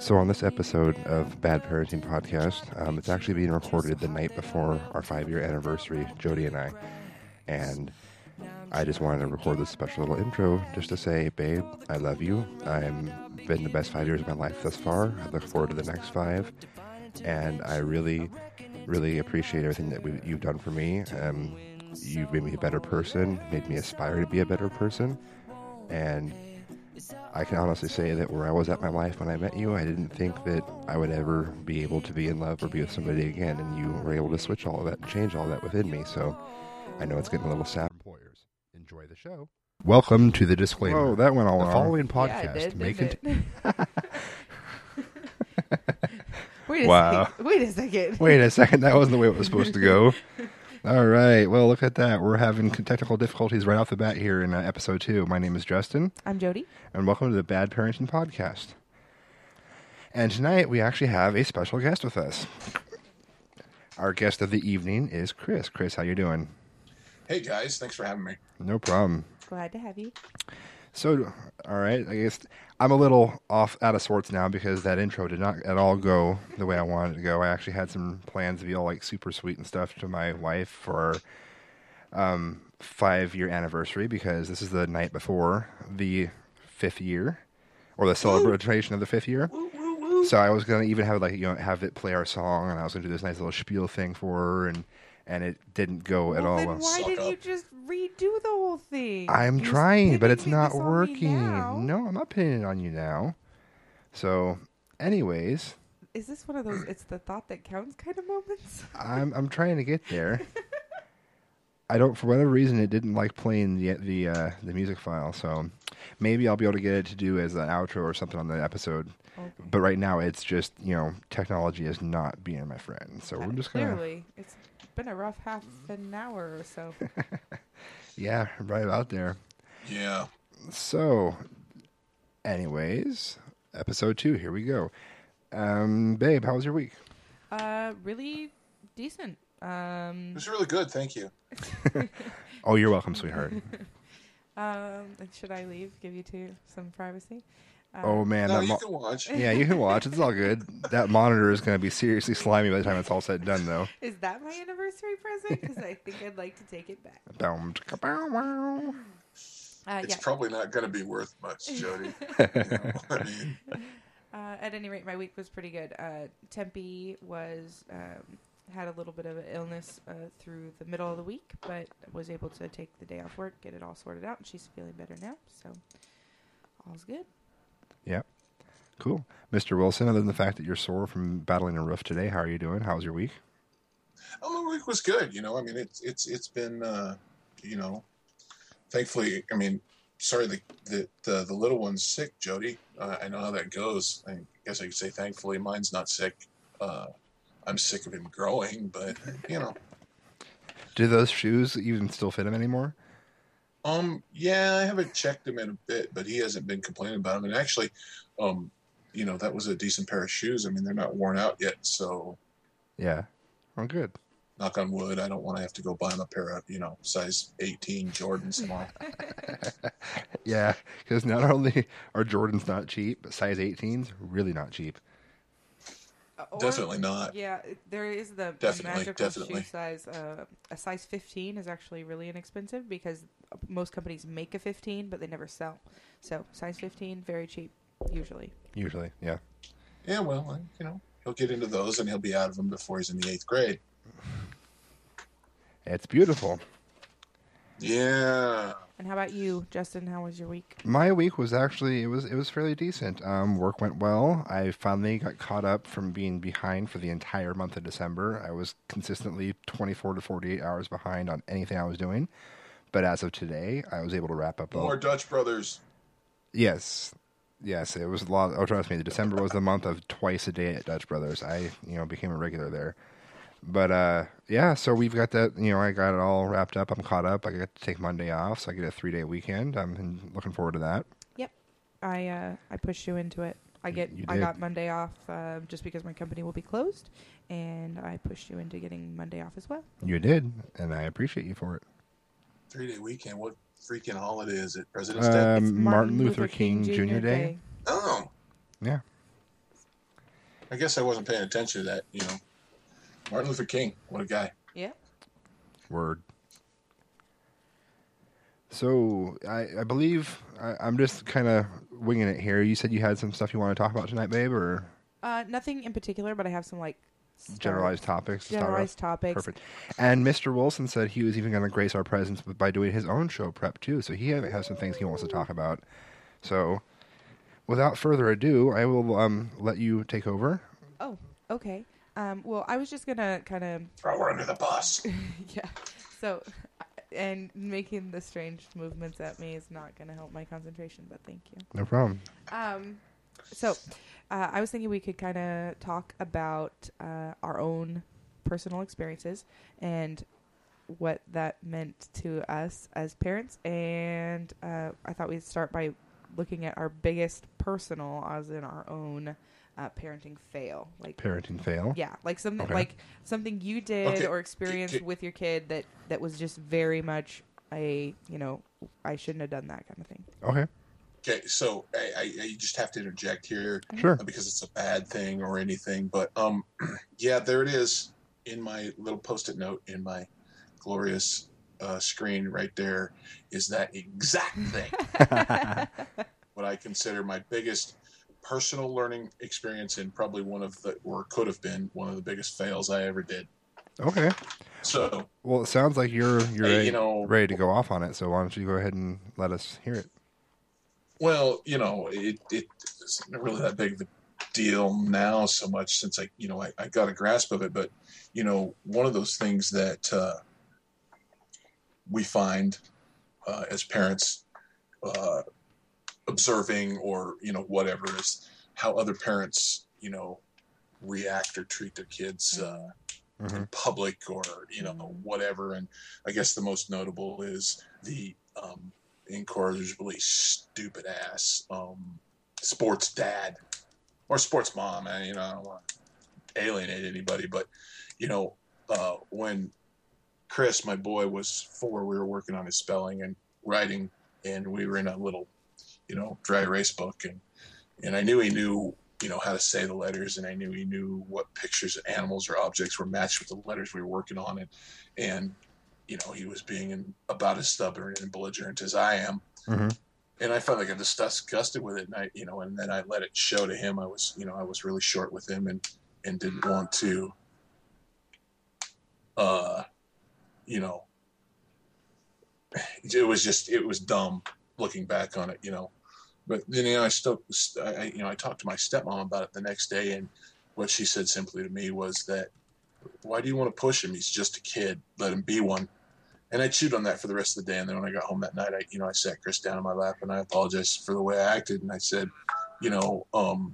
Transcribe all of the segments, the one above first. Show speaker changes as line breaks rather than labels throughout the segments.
So, on this episode of Bad Parenting Podcast, um, it's actually being recorded the night before our five year anniversary, Jody and I. And I just wanted to record this special little intro just to say, babe, I love you. I've been the best five years of my life thus far. I look forward to the next five. And I really, really appreciate everything that you've done for me. Um, you've made me a better person, made me aspire to be a better person. And I can honestly say that where I was at my life when I met you, I didn't think that I would ever be able to be in love or be with somebody again. And you were able to switch all of that and change all that within me. So I know it's getting a little sad. Employers, enjoy the show. Welcome to the disclaimer.
Oh, that went all
the
wrong.
following
Yeah,
podcast
did,
may
didn't
contain.
it? Wait a
Wow.
second. Wait a second.
Wait a second, that wasn't the way it was supposed to go. All right, well, look at that. We're having technical difficulties right off the bat here in uh, episode two. My name is Justin,
I'm Jody.
and welcome to the Bad Parenting Podcast. And tonight we actually have a special guest with us. Our guest of the evening is Chris. Chris, how you doing?
Hey guys, thanks for having me.
No problem.
Glad to have you.
So, all right, I guess I'm a little off out of sorts now because that intro did not at all go the way I wanted it to go. I actually had some plans to be all like super sweet and stuff to my wife for um, five year anniversary because this is the night before the fifth year or the celebration of the fifth year. So I was gonna even have like you know have it play our song, and I was gonna do this nice little spiel thing for her, and and it didn't go at
well,
all.
then
well.
why didn't you just redo the whole thing?
I'm
You're
trying, but it's not
this on me
working. No, I'm not pinning it on you now. So, anyways,
Is this one of those it's the thought that counts kind of moments?
I'm I'm trying to get there. I don't, for whatever reason, it didn't like playing the the uh, the music file. So maybe I'll be able to get it to do as an outro or something on the episode.
Okay.
But right now, it's just you know technology is not being my friend. So we're just gonna
Clearly, it's been a rough half an hour or so.
yeah, right out there.
Yeah.
So, anyways, episode two. Here we go. Um, babe, how was your week?
uh, really decent.
It
Um,
was really good, thank you.
Oh, you're welcome, sweetheart.
um, should I leave? Give you two some privacy. Uh,
oh man,
no,
that
you
mo-
can watch.
yeah, you can watch. It's all good. That monitor is going to be seriously slimy by the time it's all said and done, though.
Is that my anniversary present? Because I think I'd like to take it back.
Boom, wow.
Uh,
It's
yeah.
probably not going to be worth much, Jody. You know, I mean,
Uh, at any rate, my week was pretty good. Uh, Tempe was um, had a little bit of an illness uh, through the middle of the week, but was able to take the day off work, get it all sorted out, and she's feeling better now. So all's good.
Yep. Cool. Mr. Wilson, other than the fact that you're sore from battling a roof today, how are you doing? How was your week?
oh, my week was good. You know, I mean, it's it's it's been, uh, you know, thankfully. I mean, sorry the the the, the little one's sick, Jody. Uh, I know how that goes. I guess I could say thankfully mine's not sick. Uh, I'm sick of him growing, but you know.
Do those shoes even still fit him anymore?
Um, yeah, I haven't checked him in a bit, but he hasn't been complaining about them. And actually, um, you know, that was a decent pair of shoes. I mean, they're not worn out yet, so
Yeah. I'm good.
knock on wood, I don't want to have to go buy him a pair of, you know, size 18 Jordans tomorrow.
Yeah, because not only are Jordans not cheap, but size 18s really not cheap.
Uh, or-
Definitely not.
Yeah, there is the, the
Definitely,
magical
definitely.
shoe size. Uh, a size 15 is actually really inexpensive because most companies make a 15, but they never sell. So size 15, very cheap, usually.
Usually, yeah.
Yeah, well, you know, he'll get into those and he'll be out of them before he's in the eighth grade.
It's beautiful.
Yeah.
And how about you, Justin? How was your week?
My week was actually it was it was fairly decent. Um, work went well. I finally got caught up from being behind for the entire month of December. I was consistently 24 to 48 hours behind on anything I was doing. But as of today, I was able to wrap up. all-
More Dutch brothers.
Yes, yes, it was a lot. Oh, trust me, the December was the month of twice a day at Dutch Brothers. I, you know, became a regular there. But uh, yeah, so we've got that. You know, I got it all wrapped up. I'm caught up. I get to take Monday off, so I get a three day weekend. I'm looking forward to that.
Yep, I uh, I pushed you into it. I get I got Monday off uh, just because my company will be closed, and I pushed you into getting Monday off as well.
You did, and I appreciate you for it.
Three day weekend. What freaking holiday is it? President's Day?
Um,
It's
Martin Luther King Jr. Day.
Oh,
Yeah.
I guess I wasn't paying attention to that. You know, Martin Luther King, what a guy.
Yeah.
Word. So I, I believe I, I'm just kind of winging it here. You said you had some stuff you want to talk about tonight, babe, or
Uh, nothing in particular, but I have some like start-
generalized topics. to start off?
generalized topics.
Perfect. And Mr. Wilson said he was even going to grace our presence by doing his own show prep too. So he has some things he wants to talk about. So, without further ado, I will um, let you take over.
Oh, okay. Um, well, I was just gonna kind of
Throw her under the bus.
yeah. So, and making the strange movements at me is not gonna help my concentration. But thank you.
No problem.
Um, so uh, I was thinking we could kind of talk about uh, our own personal experiences and what that meant to us as parents. And uh, I thought we'd start by looking at our biggest personal, as in our own uh, parenting fail. Like
Parenting fail.
yeah, like something
Okay.
like something you did
Okay.
or experienced
K-
with your kid that that was just very much a you know I shouldn't have done that kind of thing.
Okay.
Okay, so I, I, I just have to interject here
Sure.
because it's a bad thing or anything, but um, yeah, there it is in my little post-it note in my glorious uh, screen right there is that exact thing. what I consider my biggest personal learning experience and probably one of the or could have been one of the biggest fails I ever did.
okay.
So
Well, it sounds like you're you're
Hey,
ready,
you know-
ready to go off on it. So why don't you go ahead and let us hear it?
Well, you know, it, it it's not really that big of a deal now so much since I, you know, I, I got a grasp of it. But, you know, one of those things that uh, we find uh, as parents uh, observing or, you know, whatever is how other parents, you know, react or treat their kids uh,
Mhm.
in public or, you know, whatever. And I guess the most notable is the um, incorrigibly stupid ass um, sports dad or sports mom. And, you know, I don't want to alienate anybody, but, you know, uh, when Chris, my boy, was four, we were working on his spelling and writing, and we were in a little, you know, dry erase book. And, and I knew he knew, you know, how to say the letters, and I knew he knew what pictures of animals or objects were matched with the letters we were working on. And, and you know, he was being in, about as stubborn and belligerent as I am.
Mhm.
And I finally got dis- disgusted with it, and I, you know, and then I let it show to him. I was, you know, I was really short with him, and and didn't want to, uh, you know, it was just it was dumb looking back on it, you know. But then you know, I still, I, you know, I talked to my stepmom about it the next day, and what she said simply to me was that, "Why do you want to push him? He's just a kid. Let him be one." And I chewed on that for the rest of the day. And then when I got home that night, I, you know, I sat Chris down in my lap and I apologized for the way I acted. And I said, you know, um,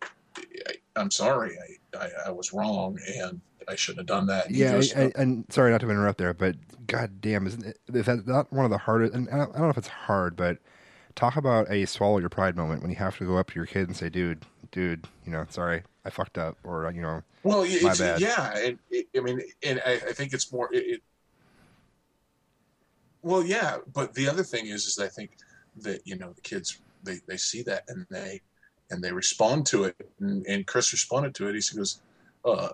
I, I'm sorry. I, I, I was wrong and I shouldn't have done that. And
Yeah, I, and sorry not to interrupt there, but god damn, isn't it, is that not one of the hardest? And I don't, I don't know if it's hard, but talk about a swallow your pride moment when you have to go up to your kid and say, "Dude, dude, you know, sorry, I fucked up," or you know,
Well,
My bad.
yeah. It, it, I mean, and I, I think it's more. It, it, well, yeah, but the other thing is, is I think that you know the kids they, they see that and they and they respond to it. And, and Chris responded to it. He goes, uh,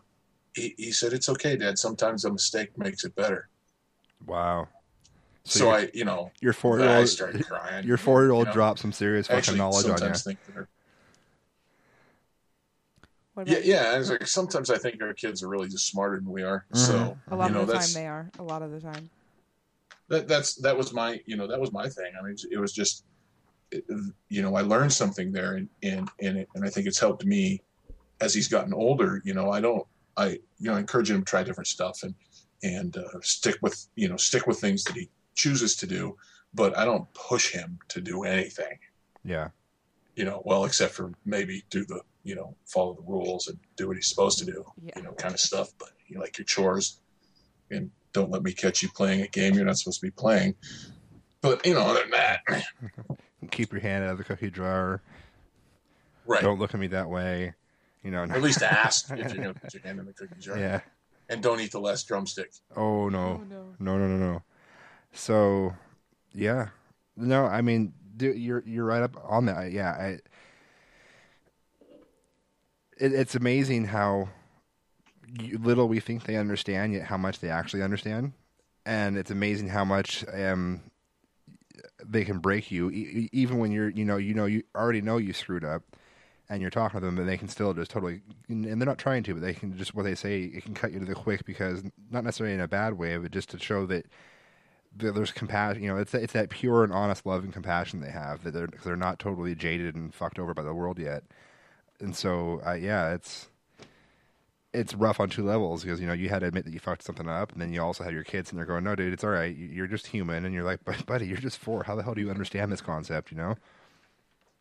he, he said, "It's okay, Dad. Sometimes a mistake makes it better."
wow.
So,
your,
I, you know,
your four year old
started crying.
your four year old
you
dropped some serious fucking
actually
knowledge on you.
think that. Yeah, yeah. I was like, sometimes I think our kids are really just smarter than we are.
Mhm.
So
A lot
you know,
of the time they are. A lot of the time.
that that's that was my you know that was my thing. I mean, it was just it- you know I learned something there, and and and, it, and I think it's helped me as he's gotten older. You know, I don't I you know I encourage him to try different stuff and and uh, stick with you know stick with things that he chooses to do, but I don't push him to do anything.
Yeah,
You know, well except for maybe do the you know follow the rules and do what he's supposed to do.
Yeah.
You know, kind of stuff. But you like your chores and don't let me catch you playing a game you're not supposed to be playing. But you know, other than that,
keep your hand out of the cookie drawer.
right?
Don't look at me that way. You know,
Or at least ask if you're going to put your hand in the cookie jar,
yeah.
and don't eat the last drumstick.
Oh no.
Oh no.
No, no, no, no. So, yeah, no, I mean, dude, you're you're right up on that. Yeah, I it, it's amazing how little we think they understand, yet how much they actually understand, and it's amazing how much um, they can break you, e- even when you're, you know, you know, you already know you screwed up, and you're talking to them, and they can still just totally, and they're not trying to, but they can just what they say, it can cut you to the quick because not necessarily in a bad way, but just to show that there's compassion. You know, it's it's that pure and honest love and compassion they have that they're they're not totally jaded and fucked over by the world yet. And so, uh, yeah, it's it's rough on two levels because you know you had to admit that you fucked something up, and then you also have your kids and they're going, "No, dude, it's all right. You're just human." And you're like, "But buddy, you're just four. How the hell do you understand this concept?" You know?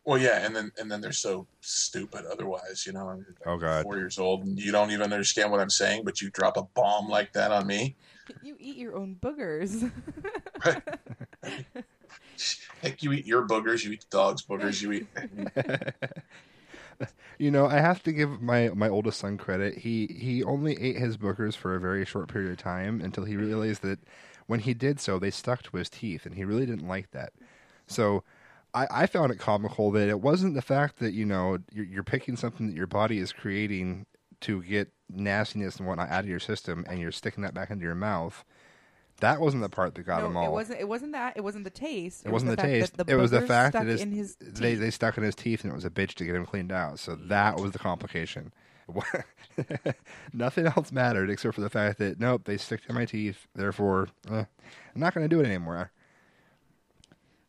Well, yeah, and then and then they're so stupid. Otherwise, you know, I'm
oh god,
four years old, and you don't even understand what I'm saying, but you drop a bomb like that on me.
You eat your own boogers.
Heck, you eat your boogers, you eat the dog's boogers, you eat.
you know, I have to give my my oldest son credit. He he only ate his boogers for a very short period of time until he realized that when he did so, they stuck to his teeth, and he really didn't like that. So. I, I found it comical that it wasn't the fact that you know you're, you're picking something that your body is creating to get nastiness and whatnot out of your system, and you're sticking that back into your mouth. That wasn't the part that got
no,
him all.
it wasn't. It wasn't that. It wasn't the taste.
It, wasn't the,
fact
taste.
the
it was the fact that his,
in his
they they stuck in his teeth, and it was a bitch to get him cleaned out. So that was the complication. Nothing else mattered except for the fact that nope, they stick to my teeth. Therefore, eh, I'm not going to do it anymore.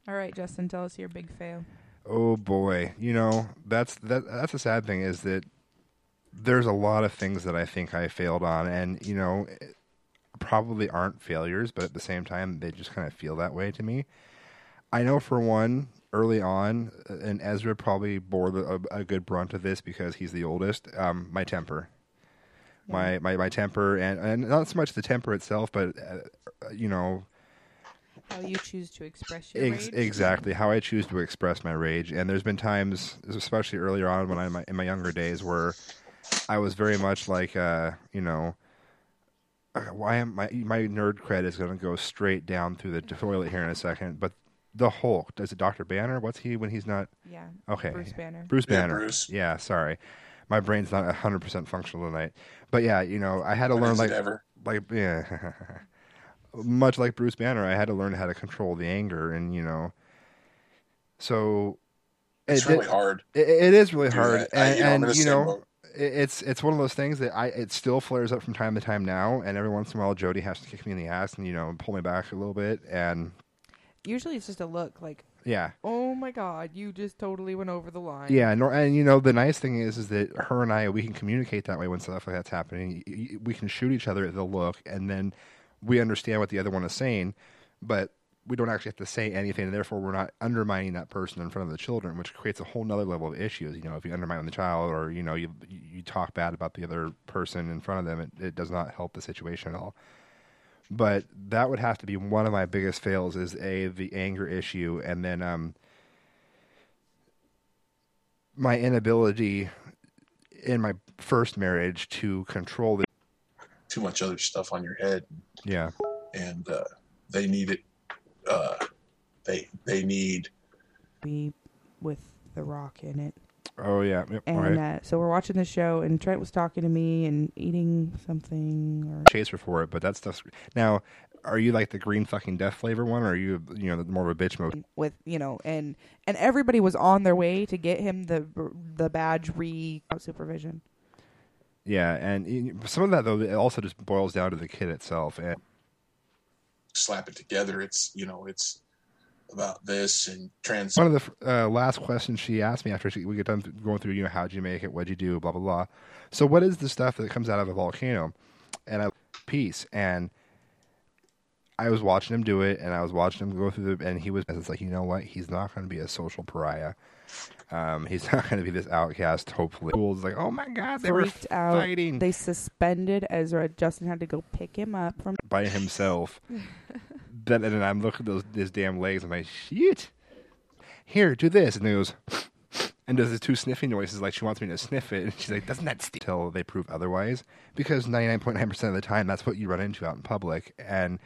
All right, Justin, tell us your big fail.
Oh boy, you know that's that that's a sad thing is that there's a lot of things that I think I failed on, and you know probably aren't failures, but at the same time they just kind of feel that way to me. I know for one, early on, and Ezra probably bore the, a, a good brunt of this because he's the oldest. Um, my temper, my, my my temper, and and not so much the temper itself, but uh, you know
How you choose to express your
Ex-
rage.
exactly how I choose to express my rage. And there's been times, especially earlier on when I'm in my younger days, where I was very much like, uh, you know, uh, why am my my nerd cred is going to go straight down through the toilet here in a second. But the Hulk, does it Doctor Banner? What's he when he's not?
Yeah.
Okay,
Bruce Banner.
Bruce
Yeah,
Banner.
Bruce.
Yeah, sorry, my brain's not hundred percent functional tonight. But yeah, you know, I had to learn like
ever?
like yeah much like bruce banner i had to learn how to control the anger and you know so
It's
it,
really hard.
it, it is really
to
hard
that. I-
and,
you know, I'm
and
the
you know it- it's it's one of those things that i it still flares up from time to time now and every once in a while jody has to kick me in the ass and you know pull me back a little bit and
Usually it's just a look like,
yeah
oh my god, you just totally went over the line.
Yeah, nor, and you know the nice thing is, is that her and I we can communicate that way when stuff like that's happening. Y- y- We can shoot each other at the look, and then we understand what the other one is saying, but we don't actually have to say anything, and therefore we're not undermining that person in front of the children, which creates a whole nother level of issues. You know, if you undermine the child, or you know you you talk bad about the other person in front of them, it, it does not help the situation at all. But that would have to be one of my biggest fails is a the anger issue, and then um my inability in my first marriage to control the
Too much other stuff on your head,
yeah
and uh, they need it. Uh, they they need.
Be with The Rock in it.
oh yeah yep,
And
right
uh, so we're watching the show, and Trent was talking to me and eating something. Or
chaser for it but that stuff's now are you like the green fucking death flavor one or are you you know more of a bitch mode
with you know, and and everybody was on their way to get him the the badge re supervision.
Yeah and some of that though it also just boils down to the kid itself and
slap it together. It's you know it's about this and trans.
one of the uh, last questions she asked me after she, we get done going through, you know, how'd you make it? What'd you do? Blah, blah, blah. So, what is the stuff that comes out of a volcano? And I, piece And I was watching him do it, and I was watching him go through the, and he was, it's like, you know what? He's not going to be a social pariah. Um, he's not going to be this outcast, hopefully. School's like, oh my God, they
Freaked
were
out.
fighting
They suspended Ezra. Justin had to go pick him up from.
by himself. then, and then I'm looking at those his damn legs. I'm like, shit. Here, do this, and he goes, and does the two sniffing noises like she wants me to sniff it. And she's like, doesn't that stink? Until they prove otherwise, because 99.9% of the time, that's what you run into out in public. And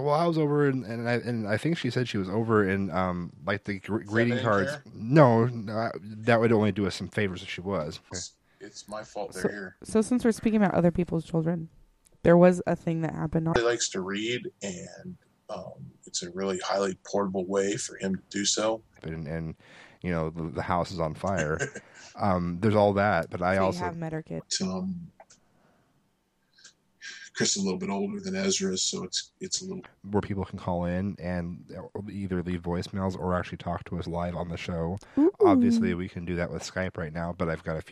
well, I was over in, and I and I think she said she was over in um like the gr- greeting cards.
care?
No, no, I- that would only do us some favors if she was.
It's, it's my fault they're
So-
here.
So since we're speaking about other people's children, there was a thing that happened. On-
He likes to read, and um, it's a really highly portable way for him to do so.
and, and you know the, the house is on fire. um, there's all that, but I
so
also
you have met our kid.
Um, Chris is a little bit older than Ezra, so it's it's a little
where people can call in and either leave voicemails or actually talk to us live on the show. Obviously, we can do that with Skype right now, but I've got a few